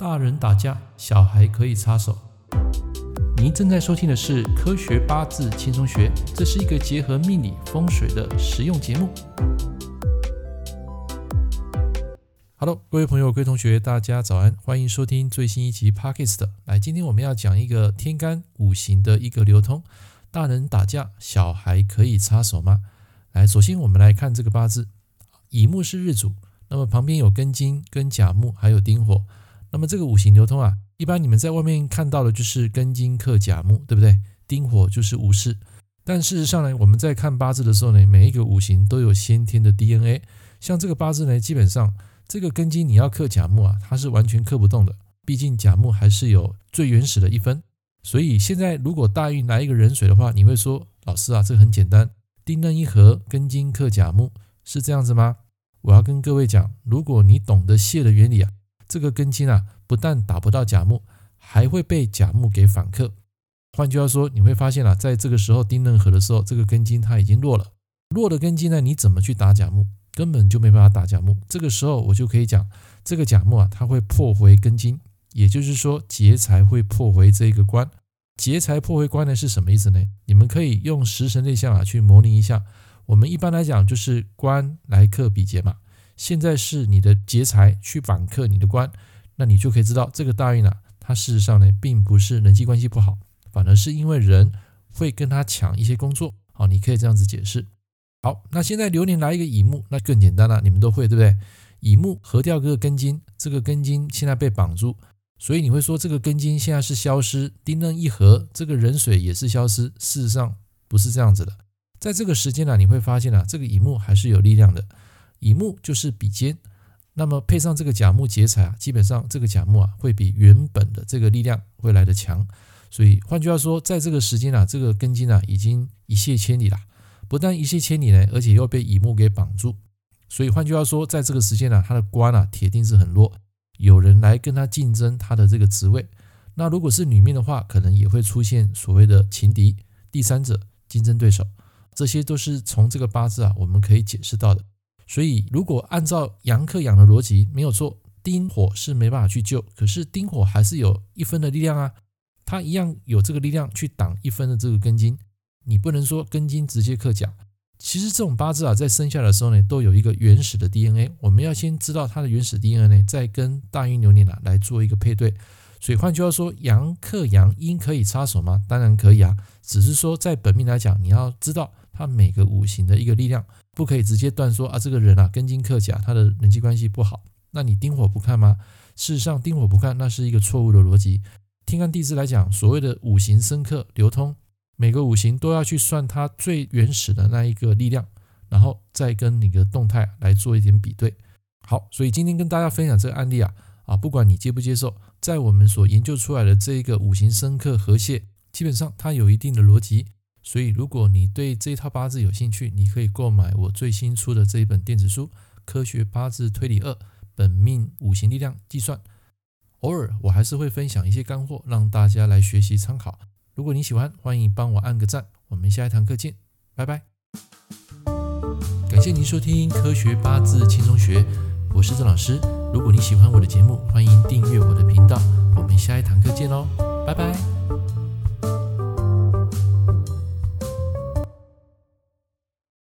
大人打架，小孩可以插手。您正在收听的是《科学八字轻松学》，这是一个结合命理风水的实用节目。Hello，各位朋友、各位同学，大家早安，欢迎收听最新一集 Podcast。来，今天我们要讲一个天干五行的一个流通。大人打架，小孩可以插手吗？来，首先我们来看这个八字，乙木是日主，那么旁边有庚金、跟甲木，还有丁火。那么这个五行流通啊，一般你们在外面看到的就是庚金克甲木，对不对？丁火就是无事。但事实上呢，我们在看八字的时候呢，每一个五行都有先天的 DNA。像这个八字呢，基本上这个庚金你要克甲木啊，它是完全克不动的。毕竟甲木还是有最原始的一分。所以现在如果大运来一个壬水的话，你会说老师啊，这个很简单，丁壬一合，庚金克甲木，是这样子吗？我要跟各位讲，如果你懂得泄的原理啊。这个庚金啊，不但打不到甲木，还会被甲木给反克。换句话说，你会发现啊，在这个时候丁壬合的时候，这个庚金它已经弱了。弱的庚金呢，你怎么去打甲木？根本就没办法打甲木。这个时候我就可以讲，这个甲木啊，它会破回庚金，也就是说劫财会破回这个官。劫财破回官呢是什么意思呢？你们可以用食神类象啊去模拟一下。我们一般来讲就是官来克比劫嘛。现在是你的劫财去反克你的官，那你就可以知道这个大运啊，它事实上呢，并不是人际关系不好，反而是因为人会跟他抢一些工作。好，你可以这样子解释。好，那现在流年来一个乙木，那更简单了，你们都会对不对？乙木合掉个根金，这个根金现在被绑住，所以你会说这个根金现在是消失。丁壬一合，这个壬水也是消失。事实上不是这样子的，在这个时间呢，你会发现啊，这个乙木还是有力量的。乙木就是比肩，那么配上这个甲木劫财啊，基本上这个甲木啊会比原本的这个力量会来得强。所以换句话说，在这个时间啊，这个根基啊已经一泻千里了。不但一泻千里呢，而且又被乙木给绑住。所以换句话说，在这个时间啊，他的官啊铁定是很弱，有人来跟他竞争他的这个职位。那如果是女命的话，可能也会出现所谓的情敌、第三者、竞争对手。这些都是从这个八字啊我们可以解释到的。所以，如果按照阳克阳的逻辑，没有错，丁火是没办法去救，可是丁火还是有一分的力量啊，它一样有这个力量去挡一分的这个根金。你不能说根金直接克甲。其实这种八字啊，在生下的时候呢，都有一个原始的 DNA，我们要先知道它的原始 DNA，呢再跟大运流年啊来做一个配对。所以换句话说，阳克阳，阴可以插手吗？当然可以啊，只是说在本命来讲，你要知道它每个五行的一个力量。不可以直接断说啊，这个人啊，庚金克甲，他的人际关系不好。那你丁火不看吗？事实上，丁火不看，那是一个错误的逻辑。天干地支来讲，所谓的五行生克流通，每个五行都要去算它最原始的那一个力量，然后再跟你的动态来做一点比对。好，所以今天跟大家分享这个案例啊，啊，不管你接不接受，在我们所研究出来的这一个五行生克合泄，基本上它有一定的逻辑。所以，如果你对这套八字有兴趣，你可以购买我最新出的这一本电子书《科学八字推理二：本命五行力量计算》。偶尔我还是会分享一些干货，让大家来学习参考。如果你喜欢，欢迎帮我按个赞。我们下一堂课见，拜拜。感谢您收听《科学八字轻松学》，我是郑老师。如果你喜欢我的节目，欢迎订阅我的频道。我们下一堂课见喽，拜拜。